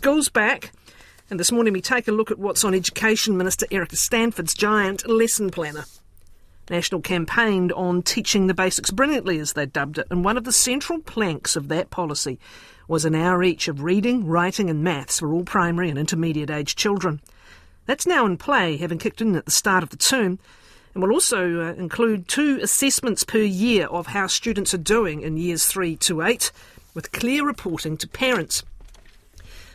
School's back. And this morning we take a look at what's on Education Minister Erica Stanford's giant lesson planner. National campaigned on teaching the basics brilliantly, as they dubbed it, and one of the central planks of that policy was an hour each of reading, writing, and maths for all primary and intermediate age children. That's now in play, having kicked in at the start of the term, and will also uh, include two assessments per year of how students are doing in years 3 to 8, with clear reporting to parents.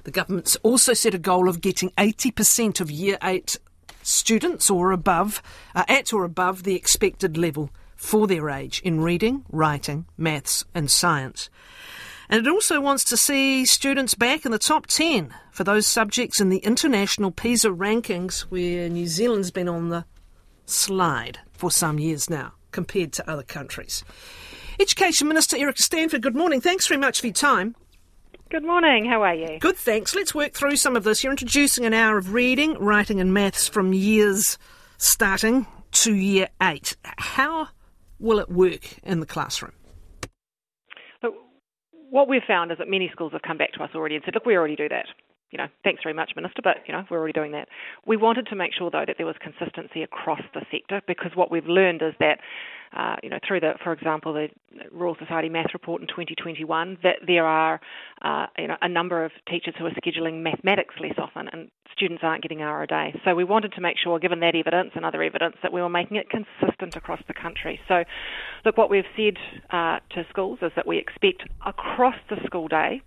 The government's also set a goal of getting 80% of year 8 students or above uh, at or above the expected level for their age in reading, writing, maths, and science. And it also wants to see students back in the top 10 for those subjects in the international PISA rankings, where New Zealand's been on the slide for some years now compared to other countries. Education Minister Erica Stanford, good morning. Thanks very much for your time. Good morning. How are you? Good, thanks. Let's work through some of this. You're introducing an hour of reading, writing, and maths from years starting to year eight. How will it work in the classroom? Look, what we've found is that many schools have come back to us already and said, look, we already do that you know, thanks very much, Minister, but, you know, we're already doing that. We wanted to make sure, though, that there was consistency across the sector because what we've learned is that, uh, you know, through the, for example, the Royal Society Math Report in 2021, that there are, uh, you know, a number of teachers who are scheduling mathematics less often and students aren't getting hour a day. So we wanted to make sure, given that evidence and other evidence, that we were making it consistent across the country. So, look, what we've said uh, to schools is that we expect across the school day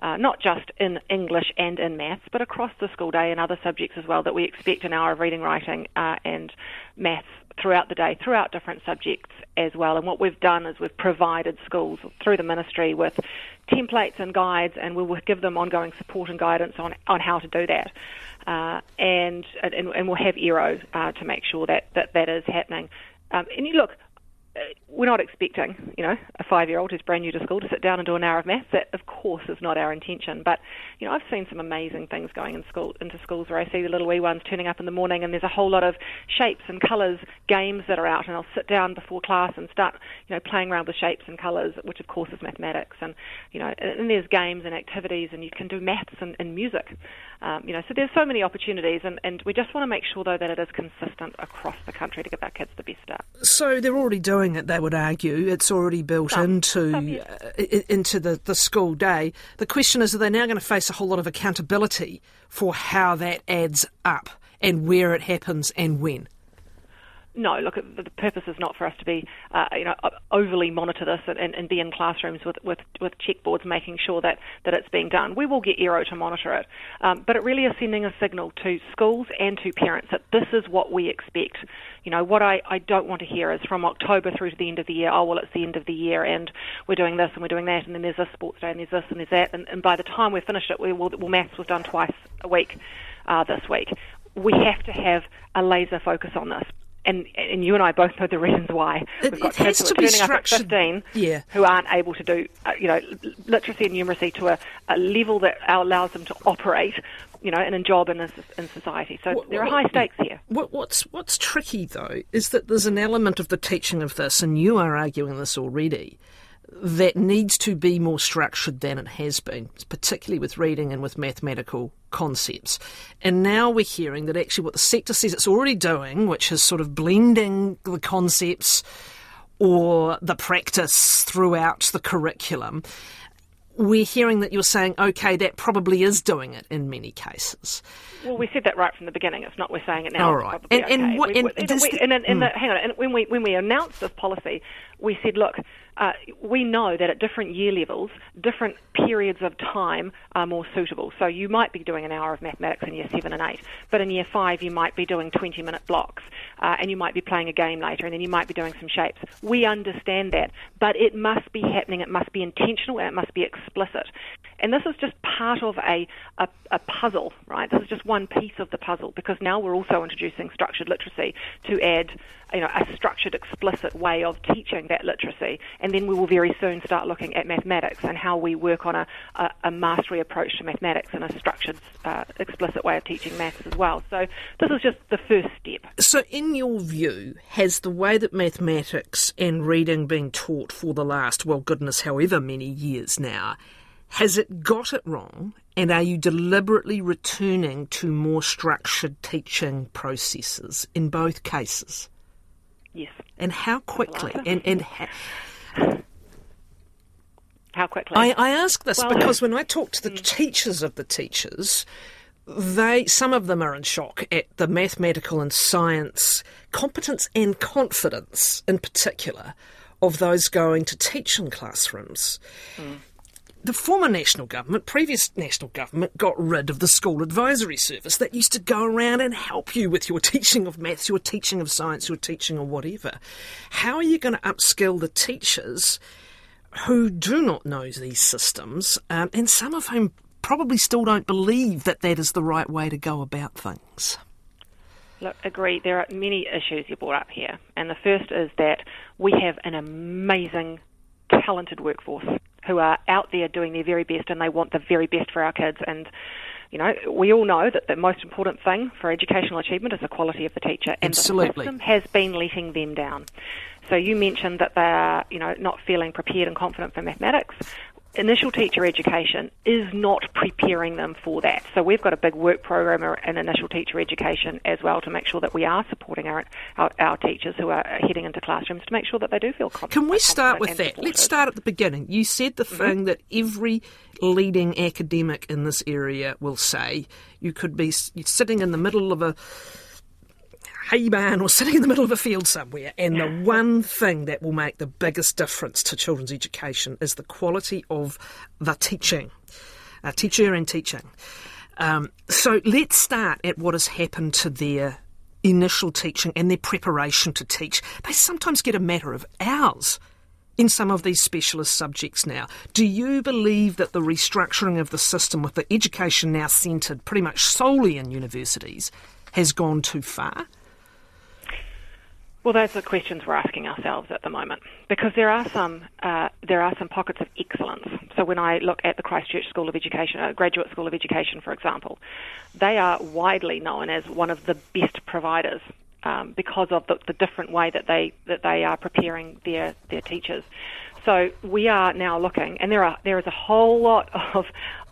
uh, not just in English and in maths, but across the school day and other subjects as well, that we expect an hour of reading, writing, uh, and maths throughout the day, throughout different subjects as well. And what we've done is we've provided schools through the ministry with templates and guides, and we will give them ongoing support and guidance on, on how to do that. Uh, and, and, and we'll have ERO uh, to make sure that, that that is happening. Um, and you look, we're not expecting, you know, a five-year-old who's brand new to school to sit down and do an hour of maths. That, of course, is not our intention. But, you know, I've seen some amazing things going in school into schools where I see the little wee ones turning up in the morning, and there's a whole lot of shapes and colours games that are out, and I'll sit down before class and start, you know, playing around with shapes and colours, which of course is mathematics. And, you know, and there's games and activities, and you can do maths and, and music. Um, you know, so there's so many opportunities, and, and we just want to make sure though that it is consistent across the country to give our kids the best start. So they're already doing it. They would argue it's already built some, into some, yes. uh, into the, the school day. The question is, are they now going to face a whole lot of accountability for how that adds up and where it happens and when? No, look, the purpose is not for us to be, uh, you know, overly monitor this and, and, be in classrooms with, with, with checkboards making sure that, that it's being done. We will get ERO to monitor it, um, but it really is sending a signal to schools and to parents that this is what we expect. You know, what I, I don't want to hear is from October through to the end of the year, oh, well, it's the end of the year and we're doing this and we're doing that, and then there's this sports day and there's this and there's that, and, and by the time we've finished it, we will, well, maths was done twice a week uh, this week we have to have a laser focus on this and and you and I both know the reasons why. It, We've got kids who are turning up at 15 yeah. who aren't able to do, uh, you know, literacy and numeracy to a, a, level that allows them to operate, you know, in a job in, a, in society. So what, there are high stakes here. What, what's what's tricky though is that there's an element of the teaching of this, and you are arguing this already that needs to be more structured than it has been, particularly with reading and with mathematical concepts. And now we're hearing that actually what the sector says it's already doing, which is sort of blending the concepts or the practice throughout the curriculum, we're hearing that you're saying, okay, that probably is doing it in many cases. Well, we said that right from the beginning. It's not we're saying it now. All right. And, okay. and, what, and, we, and, we, and, and, mm. hang on. And when we when we announced this policy, we said, look, uh, we know that at different year levels, different periods of time are more suitable. So you might be doing an hour of mathematics in year seven and eight, but in year five you might be doing 20 minute blocks, uh, and you might be playing a game later, and then you might be doing some shapes. We understand that, but it must be happening, it must be intentional, and it must be explicit. And this is just part of a, a, a puzzle, right? This is just one piece of the puzzle because now we're also introducing structured literacy to add you know, a structured, explicit way of teaching that literacy. And then we will very soon start looking at mathematics and how we work on a, a, a mastery approach to mathematics and a structured, uh, explicit way of teaching maths as well. So this is just the first step. So, in your view, has the way that mathematics and reading been taught for the last, well, goodness, however many years now, has it got it wrong? And are you deliberately returning to more structured teaching processes in both cases? Yes. And how quickly? And, and ha- how quickly? I, I ask this Well- because when I talk to the mm. teachers of the teachers, they some of them are in shock at the mathematical and science competence and confidence in particular of those going to teach in classrooms. Mm. The former national government, previous national government, got rid of the school advisory service that used to go around and help you with your teaching of maths, your teaching of science, your teaching of whatever. How are you going to upskill the teachers who do not know these systems, um, and some of whom probably still don't believe that that is the right way to go about things? Look, agree. There are many issues you brought up here, and the first is that we have an amazing, talented workforce who are out there doing their very best, and they want the very best for our kids. And you know, we all know that the most important thing for educational achievement is the quality of the teacher, and Absolutely. the system has been letting them down. So you mentioned that they are, you know, not feeling prepared and confident for mathematics. Initial teacher education is not preparing them for that. So we've got a big work program in initial teacher education as well to make sure that we are supporting our our, our teachers who are heading into classrooms to make sure that they do feel confident. Can we uh, start with that? and Let's start at the beginning. You said the mm-hmm. thing that every leading academic in this area will say. You could be sitting in the middle of a hay barn or sitting in the middle of a field somewhere, and the one thing that will make the biggest difference to children's education is the quality of the teaching, uh, teacher and teaching. Um, so let's start at what has happened to their initial teaching and their preparation to teach. They sometimes get a matter of hours in some of these specialist subjects now. Do you believe that the restructuring of the system with the education now centred pretty much solely in universities has gone too far? Well, those are the questions we're asking ourselves at the moment because there are some uh, there are some pockets of excellence. So when I look at the Christchurch School of Education, uh, Graduate School of Education, for example, they are widely known as one of the best providers um, because of the, the different way that they that they are preparing their their teachers. So we are now looking, and there are there is a whole lot of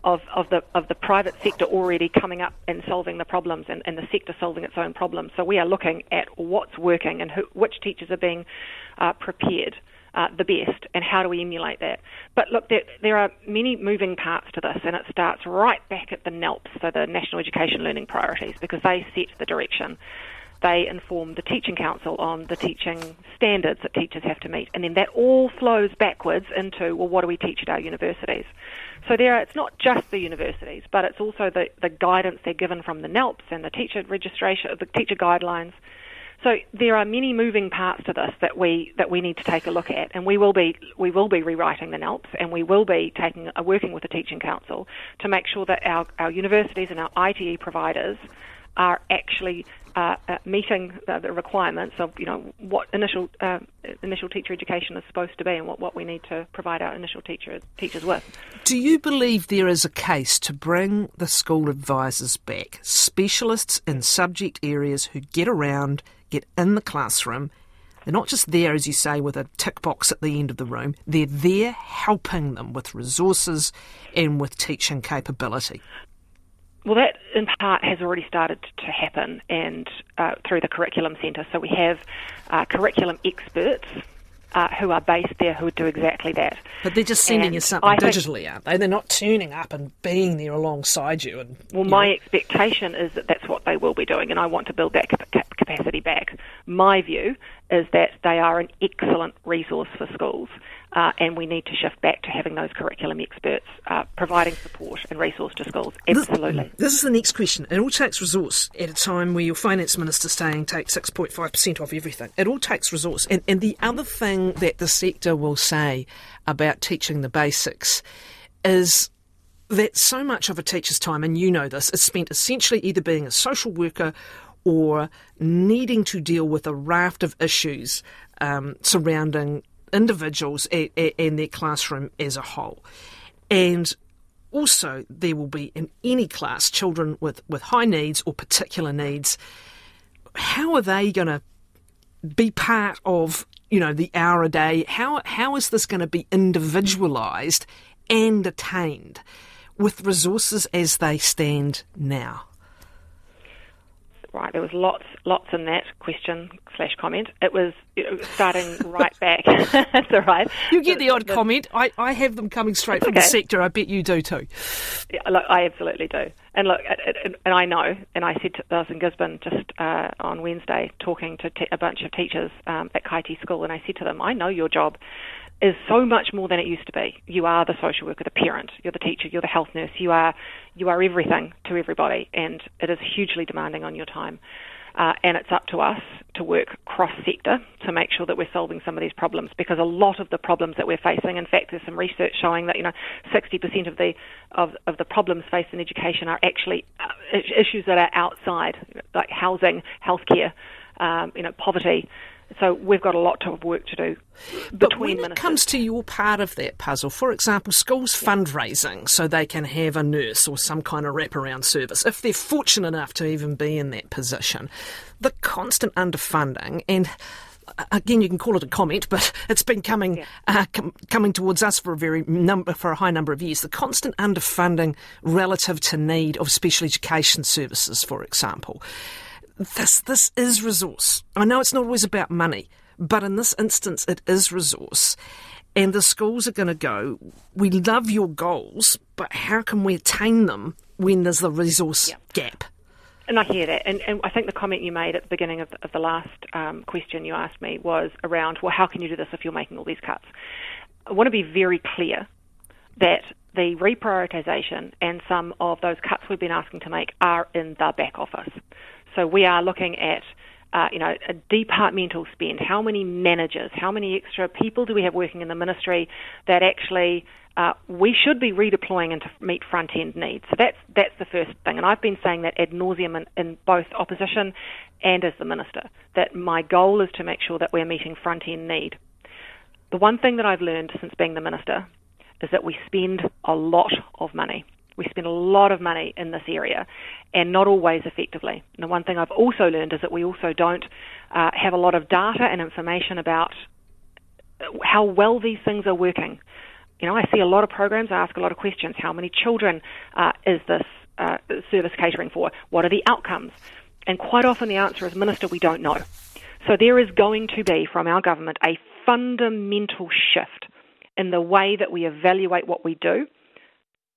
of, of the of the private sector already coming up and solving the problems, and, and the sector solving its own problems. So we are looking at what's working and who, which teachers are being uh, prepared uh, the best, and how do we emulate that. But look, there, there are many moving parts to this, and it starts right back at the NELPs, so the National Education Learning Priorities, because they set the direction they inform the teaching council on the teaching standards that teachers have to meet, and then that all flows backwards into well, what do we teach at our universities? So there, it's not just the universities, but it's also the, the guidance they're given from the NELPs and the teacher registration, the teacher guidelines. So there are many moving parts to this that we that we need to take a look at, and we will be we will be rewriting the NELPs, and we will be taking uh, working with the teaching council to make sure that our, our universities and our ITE providers are actually uh, uh, meeting the, the requirements of you know what initial uh, initial teacher education is supposed to be and what, what we need to provide our initial teachers teachers with. Do you believe there is a case to bring the school advisors back, specialists in subject areas who get around, get in the classroom? They're not just there, as you say, with a tick box at the end of the room. They're there helping them with resources and with teaching capability. Well, that in part has already started to happen, and uh, through the curriculum centre. So we have uh, curriculum experts uh, who are based there who do exactly that. But they're just sending And you something I think- digitally, aren't they? They're not turning up and being there alongside you. And Well, you my know, expectation is that that's what they will be doing, and I want to build that cap- cap- capacity back. My view is that they are an excellent resource for schools, uh, and we need to shift back to having those curriculum experts uh, providing support and resource to schools. Absolutely. This is the next question. It all takes resource at a time where your finance minister's saying take 6.5% off everything. It all takes resource. And, and the other thing that the sector will say about teaching the basics is that so much of a teacher's time, and you know this, is spent essentially either being a social worker or needing to deal with a raft of issues um, surrounding individuals in, their classroom as a whole. And also, there will be in any class children with, with high needs or particular needs. How are they going to be part of you know the hour a day? How how is this going to be individualised and attained? with resources as they stand now? Right. There was lots, lots in that question slash comment. It was starting right back. That's all right. You get the, the odd the, comment. I, I have them coming straight from okay. the sector. I bet you do too. Yeah, look, I absolutely do. And look, and I know, and I said to, I was in Gisborne just uh, on Wednesday talking to te- a bunch of teachers um, at Kaiti School, and I said to them, I know your job is so much more than it used to be. You are the social worker, the parent, you're the teacher, you're the health nurse, you are you are everything to everybody, and it is hugely demanding on your time. Uh, and it's up to us to work cross sector to make sure that we're solving some of these problems because a lot of the problems that we're facing, in fact, there's some research showing that you know 60% of the of, of the problems faced in education are actually uh, issues that are outside, like housing, healthcare, um, you know, poverty. So we've got a lot of work to do. But when it comes to your part of that puzzle, for example, schools fundraising so they can have a nurse or some kind of wraparound service, if they're fortunate enough to even be in that position, the constant underfunding and again, you can call it a comment, but it's been coming yeah. uh, com- coming towards us for a very number for a high number of years. The constant underfunding relative to need of special education services, for example this this is resource. I know it's not always about money, but in this instance, it is resource. And the schools are going to go, we love your goals, but how can we attain them when there's the resource yep. gap? And I hear that. And, and, I think the comment you made at the beginning of the, of the last um, question you asked me was around, well, how can you do this if you're making all these cuts? I want to be very clear that the reprioritisation and some of those cuts we've been asking to make are in the back office. So we are looking at uh, you know, a departmental spend. How many managers, how many extra people do we have working in the ministry that actually uh, we should be redeploying into meet front end needs? So that's that's the first thing, and I've been saying that ad nauseum in, in both opposition and as the minister that my goal is to make sure that we're meeting front end need. The one thing that I've learned since being the minister is that we spend a lot of money. We spend a lot of money in this area and not always effectively. And the one thing I've also learned is that we also don't uh, have a lot of data and information about how well these things are working. You know, I see a lot of programs, I ask a lot of questions. How many children uh, is this uh, service catering for? What are the outcomes? And quite often the answer is, Minister, we don't know. So there is going to be, from our government, a fundamental shift in the way that we evaluate what we do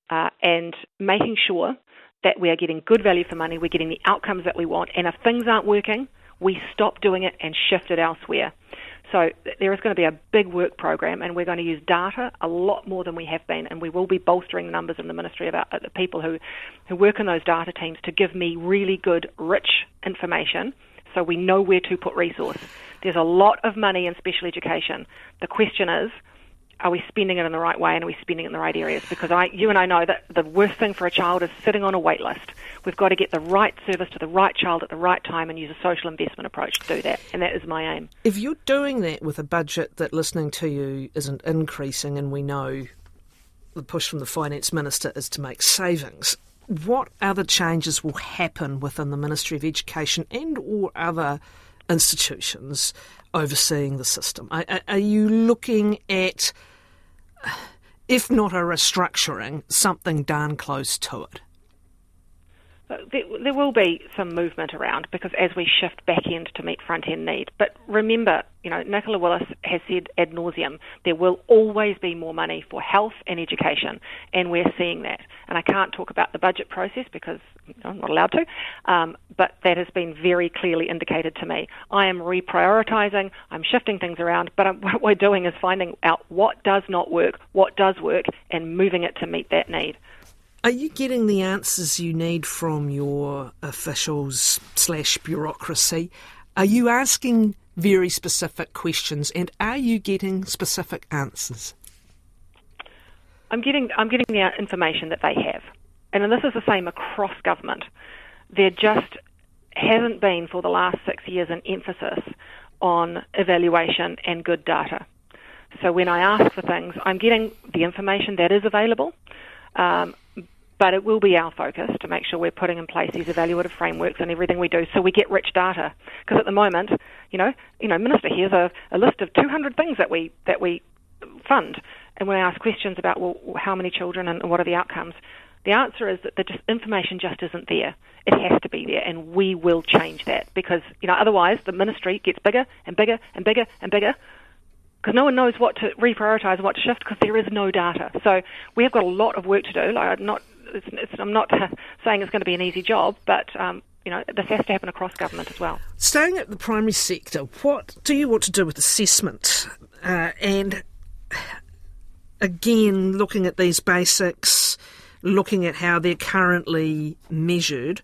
uh, and making sure that we are getting good value for money, we're getting the outcomes that we want, and if things aren't working, we stop doing it and shift it elsewhere. So there is going to be a big work program, and we're going to use data a lot more than we have been, and we will be bolstering the numbers in the ministry about uh, the people who, who work in those data teams to give me really good, rich information, so we know where to put resource. There's a lot of money in special education. The question is, are we spending it in the right way and are we spending it in the right areas? Because I, you and I know that the worst thing for a child is sitting on a wait list. We've got to get the right service to the right child at the right time and use a social investment approach to do that. And that is my aim. If you're doing that with a budget that listening to you isn't increasing and we know the push from the finance minister is to make savings, what other changes will happen within the Ministry of Education and or other institutions overseeing the system? Are, are you looking at if not a restructuring, something darn close to it? There, will be some movement around because as we shift back end to meet front end need. But remember, you know, Nicola Willis has said ad nauseum, there will always be more money for health and education, and we're seeing that. And I can't talk about the budget process because I'm not allowed to, um, but that has been very clearly indicated to me. I am reprioritising, I'm shifting things around, but I'm, what we're doing is finding out what does not work, what does work, and moving it to meet that need. Are you getting the answers you need from your officials slash bureaucracy? Are you asking very specific questions, and are you getting specific answers? I'm getting I'm getting the information that they have, and this is the same across government. There just hasn't been for the last six years an emphasis on evaluation and good data. So when I ask for things, I'm getting the information that is available. Um, but it will be our focus to make sure we're putting in place these evaluative frameworks and everything we do so we get rich data. Because at the moment, you know, you know, Minister, here's a, a list of 200 things that we that we fund, and when I ask questions about well, how many children and what are the outcomes, The answer is that the just, information just isn't there. It has to be there, and we will change that because you know otherwise the ministry gets bigger and bigger and bigger and bigger because no one knows what to reprioritize what to shift because there is no data. So we have got a lot of work to do. Like I'm not, it's, it's, I'm not saying it's going to be an easy job, but um, you know this has to happen across government as well. Staying at the primary sector, what do you want to do with assessment uh, and again looking at these basics, looking at how they're currently measured?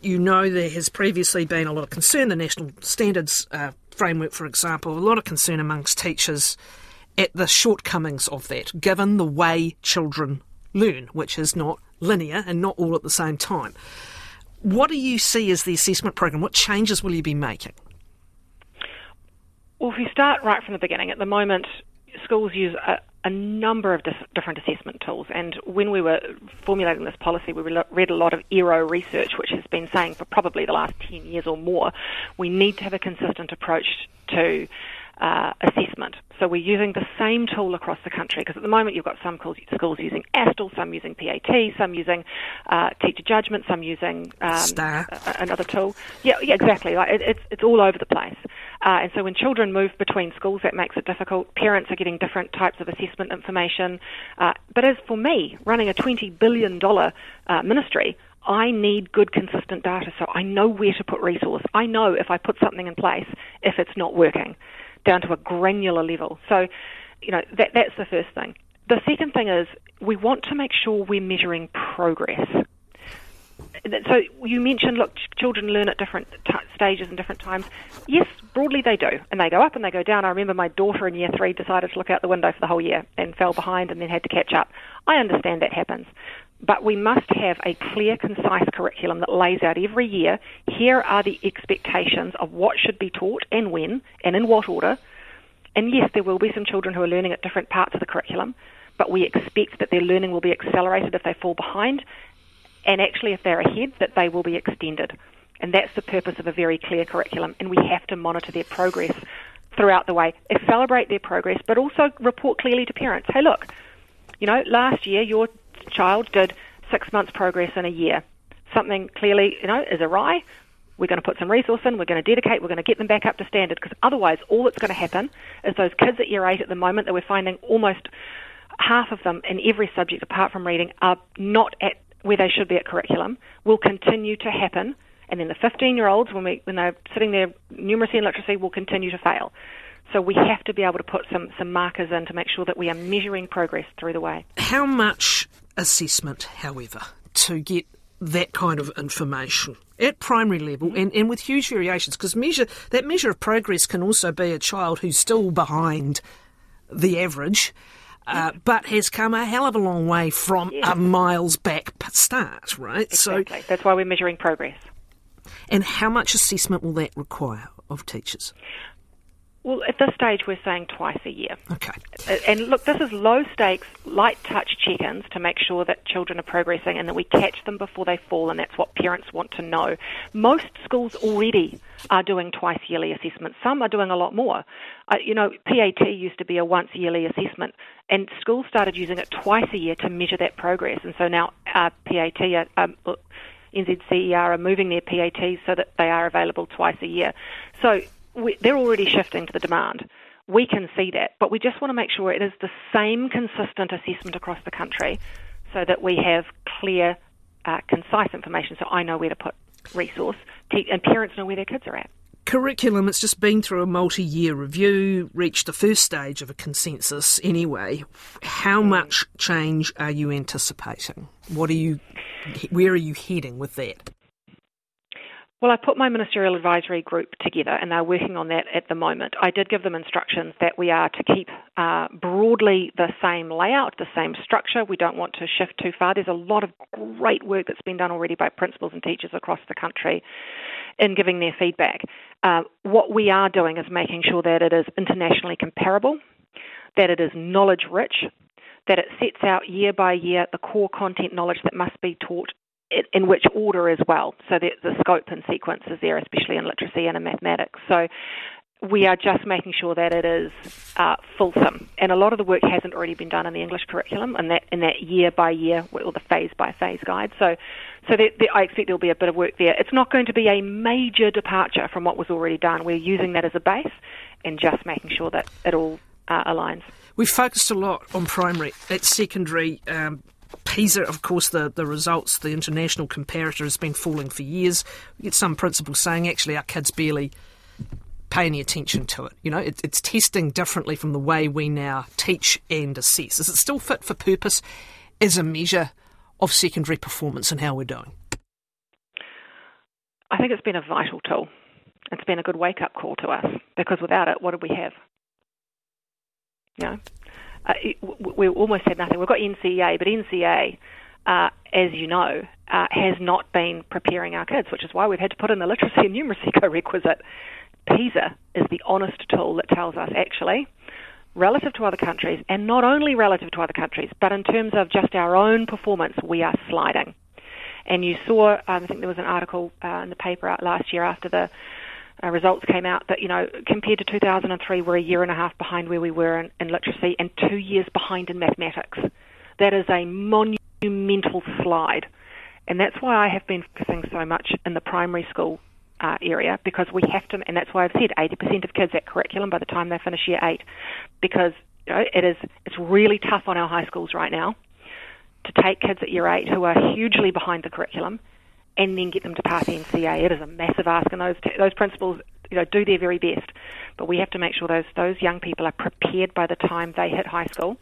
You know there has previously been a lot of concern. The national standards uh, framework, for example, a lot of concern amongst teachers at the shortcomings of that, given the way children learn, which is not linear and not all at the same time. What do you see as the assessment program? What changes will you be making? Well, if you start right from the beginning, at the moment, schools use a, a number of dis- different assessment tools. And when we were formulating this policy, we read a lot of ERO research, which has been saying for probably the last 10 years or more, we need to have a consistent approach to uh, assessment. So we're using the same tool across the country because at the moment you've got some schools using asTTle, some using PAT, some using uh, teacher judgment, some using um, another tool. Yeah, yeah, exactly. Like it, it's it's all over the place. Uh, and so when children move between schools, that makes it difficult. Parents are getting different types of assessment information. Uh, but as for me, running a twenty billion dollar uh, ministry, I need good, consistent data so I know where to put resource. I know if I put something in place, if it's not working down to a granular level. So, you know, that, that's the first thing. The second thing is we want to make sure we're measuring progress. So you mentioned, look, children learn at different t- stages and different times. Yes, broadly they do, and they go up and they go down. I remember my daughter in year three decided to look out the window for the whole year and fell behind and then had to catch up. I understand that happens. But we must have a clear, concise curriculum that lays out every year here are the expectations of what should be taught and when and in what order. And yes, there will be some children who are learning at different parts of the curriculum, but we expect that their learning will be accelerated if they fall behind, and actually, if they're ahead, that they will be extended. And that's the purpose of a very clear curriculum, and we have to monitor their progress throughout the way, celebrate their progress, but also report clearly to parents hey, look, you know, last year your child did six months progress in a year. Something clearly, you know, is awry. We're going to put some resource in. We're going to dedicate. We're going to get them back up to standard because otherwise, all that's going to happen is those kids at year eight at the moment that we're finding almost half of them in every subject apart from reading are not at where they should be at curriculum will continue to happen. And then the 15 year olds, when, we, when they're sitting there, numeracy and literacy will continue to fail. So we have to be able to put some, some markers in to make sure that we are measuring progress through the way. How much assessment, however, to get that kind of information at primary level and, and with huge variations because measure that measure of progress can also be a child who's still behind the average uh, but has come a hell of a long way from a miles back start, right? Exactly. So that's why we're measuring progress. And how much assessment will that require of teachers? Well, at this stage, we're saying twice a year. Okay. And look, this is low stakes, light touch check ins to make sure that children are progressing and that we catch them before they fall, and that's what parents want to know. Most schools already are doing twice yearly assessments, some are doing a lot more. Uh, you know, PAT used to be a once yearly assessment, and schools started using it twice a year to measure that progress, and so now uh, PAT. Uh, um, NZCER are moving their PATs so that they are available twice a year. So we, they're already shifting to the demand. We can see that, but we just want to make sure it is the same consistent assessment across the country so that we have clear, uh, concise information so I know where to put resource and parents know where their kids are at. Curriculum, it's just been through a multi year review, reached the first stage of a consensus anyway. How mm. much change are you anticipating? What are you, where are you heading with that? Well, I put my ministerial advisory group together and they're working on that at the moment. I did give them instructions that we are to keep uh, broadly the same layout, the same structure. We don't want to shift too far. There's a lot of great work that's been done already by principals and teachers across the country in giving their feedback. Uh, what we are doing is making sure that it is internationally comparable, that it is knowledge rich, that it sets out year by year the core content knowledge that must be taught in which order as well. So the, the scope and sequence is there, especially in literacy and in mathematics. So we are just making sure that it is uh, fulsome, and a lot of the work hasn't already been done in the English curriculum, and that in that year by year or the phase by phase guide. So, so I expect there'll be a bit of work there. It's not going to be a major departure from what was already done. We're using that as a base, and just making sure that it all uh, aligns. We've focused a lot on primary. At secondary, um, PISA, of course, the, the results, the international comparator has been falling for years. We get some principals saying actually our kids barely pay any attention to it. You know, it, it's testing differently from the way we now teach and assess. Is it still fit for purpose as a measure of secondary performance and how we're doing? I think it's been a vital tool. It's been a good wake up call to us because without it, what do we have? You know, uh, we almost said nothing. We've got NCEA, but NCEA, uh, as you know, uh, has not been preparing our kids, which is why we've had to put in the literacy and numeracy co-requisite. PISA is the honest tool that tells us actually, relative to other countries, and not only relative to other countries, but in terms of just our own performance, we are sliding. And you saw, um, I think there was an article uh, in the paper last year after the uh, results came out that, you know, compared to 2003, we're a year and a half behind where we were in, in literacy and two years behind in mathematics. That is a monumental slide. And that's why I have been focusing so much in the primary school uh, area because we have to, and that's why I've said 80% of kids at curriculum by the time they finish year eight, because you know, it is it's really tough on our high schools right now to take kids at year eight who are hugely behind the curriculum and then get them to pass NCEA. It is a massive ask, and those those principals you know do their very best. But we have to make sure those those young people are prepared by the time they hit high school.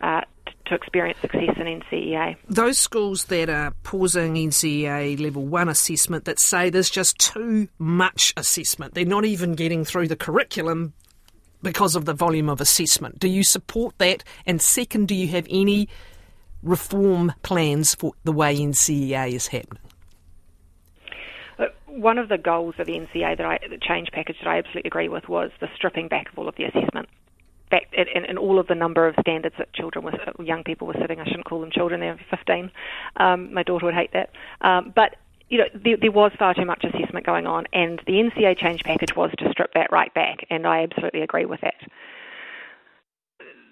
Uh, to experience success in NCEA. Those schools that are pausing NCEA level one assessment that say there's just too much assessment, they're not even getting through the curriculum because of the volume of assessment. Do you support that? And second, do you have any reform plans for the way NCEA is happening? One of the goals of the NCEA that I, the change package that I absolutely agree with was the stripping back of all of the assessment. Back, and, and all of the number of standards that children were, young people were sitting. I shouldn't call them children; they're 15. Um, my daughter would hate that. Um, but you know, there, there, was far too much assessment going on, and the NCEA change package was to strip that right back, and I absolutely agree with that.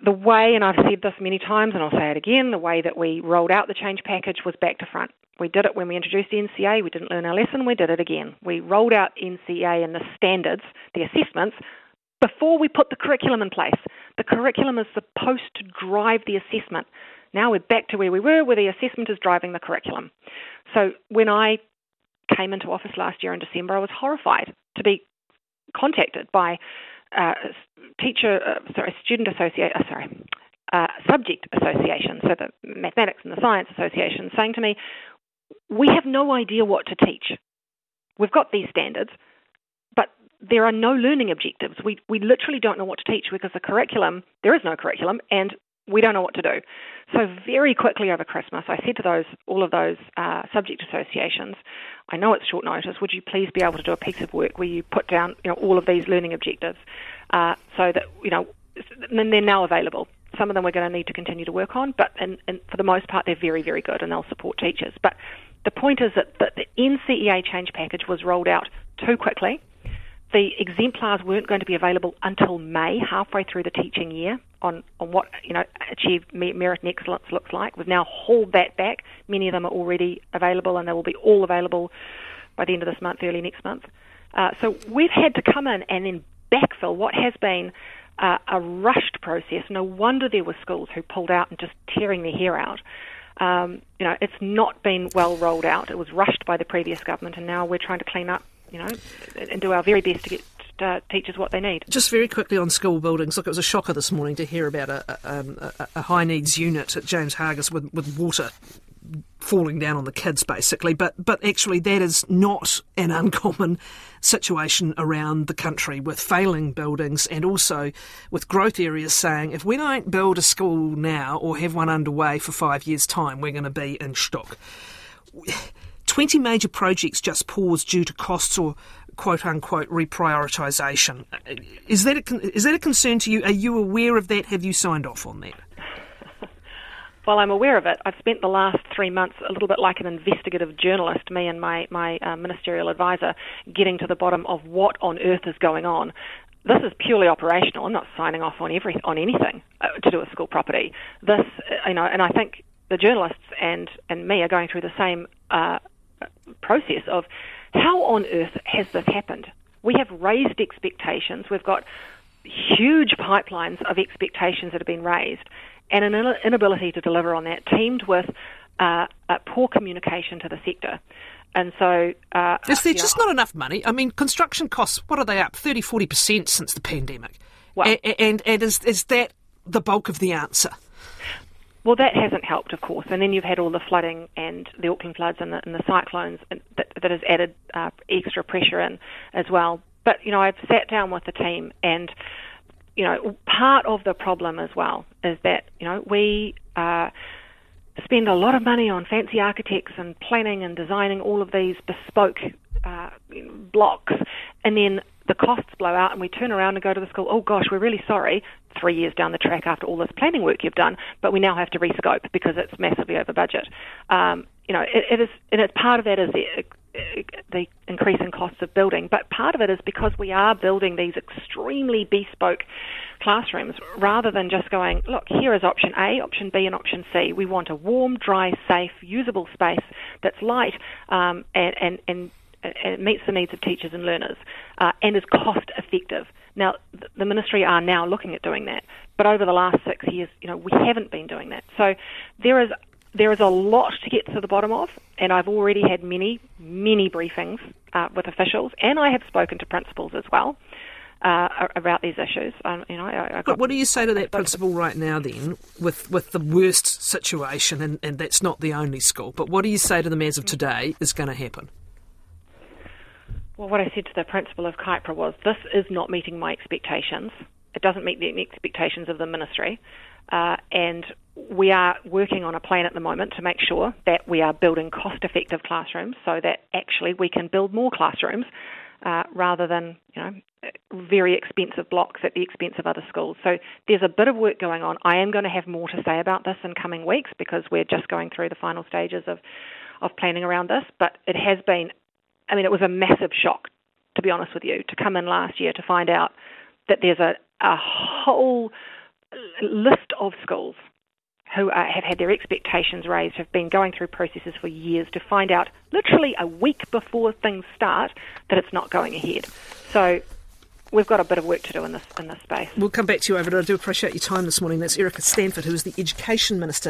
The way, and I've said this many times, and I'll say it again, the way that we rolled out the change package was back to front. We did it when we introduced the NCEA. We didn't learn our lesson. We did it again. We rolled out NCEA and the standards, the assessments, before we put the curriculum in place. The curriculum is supposed to drive the assessment. Now we're back to where we were, where the assessment is driving the curriculum. So when I came into office last year in December, I was horrified to be contacted by uh, teacher, uh, sorry, student associate, uh, sorry, uh, subject association, so the mathematics and the science association, saying to me, we have no idea what to teach. We've got these standards, but there are no learning objectives. We, we literally don't know what to teach because the curriculum, there is no curriculum, and we don't know what to do. So very quickly over Christmas, I said to those all of those uh, subject associations, I know it's short notice. Would you please be able to do a piece of work where you put down you know all of these learning objectives, uh, so that you know, and they're now available. Some of them we're going to need to continue to work on, but and, and for the most part, they're very very good and they'll support teachers. But the point is that, that the NCEA change package was rolled out too quickly. The exemplars weren't going to be available until May, halfway through the teaching year, on, on what you know achieved merit and excellence looks like. We've now hauled that back. Many of them are already available, and they will be all available by the end of this month, early next month. Uh, so we've had to come in and then backfill what has been uh, a rushed process. No wonder there were schools who pulled out and just tearing their hair out. Um, you know, it's not been well rolled out. It was rushed by the previous government, and now we're trying to clean up, you know, and do our very best to get uh, teachers what they need. Just very quickly on school buildings. Look, it was a shocker this morning to hear about a, a, um, a, high needs unit at James Hargest with, with water falling down on the kids, basically. But but actually, that is not an uncommon situation around the country with failing buildings and also with growth areas saying if we don't build a school now or have one underway for five years' time, we're going to be in stock. 20 major projects just paused due to costs or quote unquote reprioritisation. Is that, a, is that a concern to you? Are you aware of that? Have you signed off on that? Well, I'm aware of it, I've spent the last three months a little bit like an investigative journalist, me and my, my uh, ministerial advisor, getting to the bottom of what on earth is going on. this is purely operational. I'm not signing off on every on anything uh, to do with school property. This, uh, you know, and I think the journalists and and me are going through the same uh, process of how on earth has this happened? We have raised expectations. We've got huge pipelines of expectations that have been raised, and an inability to deliver on that, teamed with uh, poor communication to the sector. And so. Uh, Is there just know, not enough money? I mean, construction costs, what are they up? 30, 40% since the pandemic. Well, and, and, and is, is that the bulk of the answer? Well, that hasn't helped, of course. And then you've had all the flooding and the Auckland floods and the, and the cyclones that, that has added uh, extra pressure in as well. But, you know, I've sat down with the team and, you know, part of the problem as well is that, you know, we uh, spend a lot of money on fancy architects and planning and designing all of these bespoke uh, blocks, and then the costs blow out, and we turn around and go to the school. Oh gosh, we're really sorry. Three years down the track after all this planning work you've done, but we now have to rescope because it's massively over budget. Um, you know, it, it is, and it's part of that is the the increase in costs of building, but part of it is because we are building these extremely bespoke classrooms rather than just going, look, here is option A, option B, and option C. We want a warm, dry, safe, usable space that's light um, and, and, and and meets the needs of teachers and learners uh, and is cost effective. Now, the ministry are now looking at doing that, but over the last six years, you know, we haven't been doing that. So there is there is a lot to get to the bottom of, and I've already had many, many briefings uh, with officials, and I have spoken to principals as well. Uh, about these issues, um, you know. I, I but what do you say to that principal right now, then, with with the worst situation, and, and that's not the only school? But what do you say to them as of today is going to happen? Well, what I said to the principal of Kaipara was, "This is not meeting my expectations. It doesn't meet the expectations of the ministry." Uh, and we are working on a plan at the moment to make sure that we are building cost effective classrooms so that actually we can build more classrooms uh, rather than you know very expensive blocks at the expense of other schools. So there's a bit of work going on. I am going to have more to say about this in coming weeks because we're just going through the final stages of of planning around this. But it has been, I mean, it was a massive shock to be honest with you to come in last year to find out that there's a a whole list of schools who have had their expectations raised have been going through processes for years to find out literally a week before things start that it's not going ahead. So we've got a bit of work to do in this in this space. We'll come back to you over. I do appreciate your time this morning. That's Erica Stanford, who is the Education Minister.